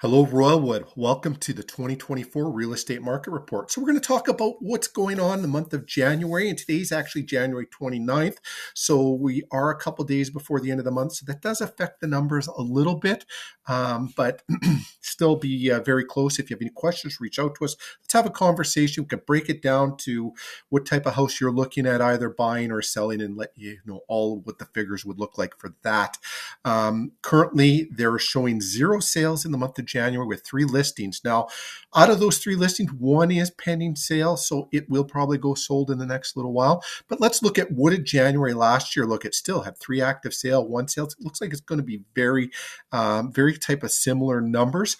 Hello, Royalwood. Welcome to the 2024 Real Estate Market Report. So, we're going to talk about what's going on in the month of January, and today's actually January 29th. So, we are a couple days before the end of the month. So, that does affect the numbers a little bit, um, but still be uh, very close. If you have any questions, reach out to us. Let's have a conversation. We can break it down to what type of house you're looking at, either buying or selling, and let you know all what the figures would look like for that. Um, currently, they're showing zero sales in the month of January with three listings. Now, out of those three listings, one is pending sale, so it will probably go sold in the next little while. But let's look at what did January last year look at? Still had three active sale, one sale. It looks like it's going to be very, um, very type of similar numbers.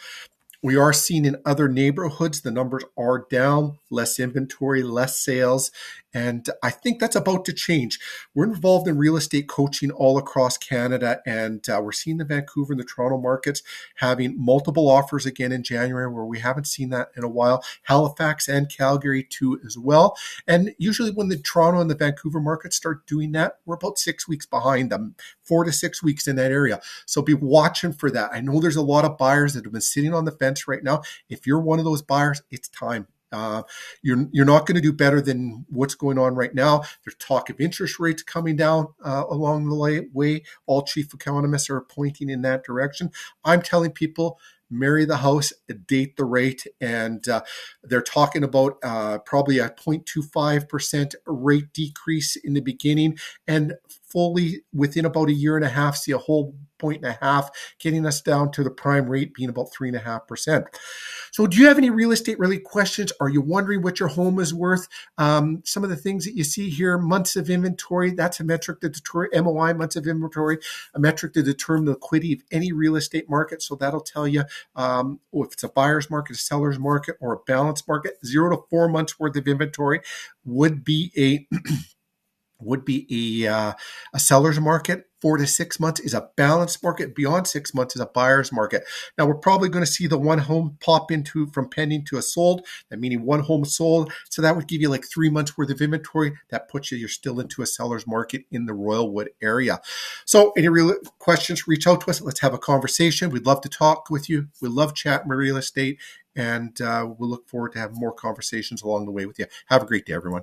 We are seeing in other neighborhoods the numbers are down, less inventory, less sales, and I think that's about to change. We're involved in real estate coaching all across Canada, and uh, we're seeing the Vancouver and the Toronto markets having multiple offers again in January, where we haven't seen that in a while. Halifax and Calgary, too, as well. And usually, when the Toronto and the Vancouver markets start doing that, we're about six weeks behind them, four to six weeks in that area. So be watching for that. I know there's a lot of buyers that have been sitting on the fence right now. If you're one of those buyers, it's time uh, you're you're not going to do better than what's going on right now. There's talk of interest rates coming down uh, along the way. All chief economists are pointing in that direction. I'm telling people marry the house, date the rate, and uh, they're talking about uh, probably a 0.25% rate decrease in the beginning, and fully within about a year and a half see a whole point and a half, getting us down to the prime rate being about three and a half percent. So, do you have any real estate related questions? Are you wondering what your home is worth? Um, some of the things that you see here, months of inventory, that's a metric to determine MOI, months of inventory, a metric to determine the liquidity of any real estate market. So that'll tell you um, if it's a buyer's market, a seller's market, or a balanced market. Zero to four months worth of inventory would be a would be a, uh, a seller's market. Four to six months is a balanced market. Beyond six months is a buyer's market. Now we're probably going to see the one home pop into from pending to a sold. That meaning one home sold. So that would give you like three months worth of inventory. That puts you you're still into a seller's market in the Royalwood area. So any real questions? Reach out to us. Let's have a conversation. We'd love to talk with you. We love chatting real estate, and uh, we'll look forward to have more conversations along the way with you. Have a great day, everyone.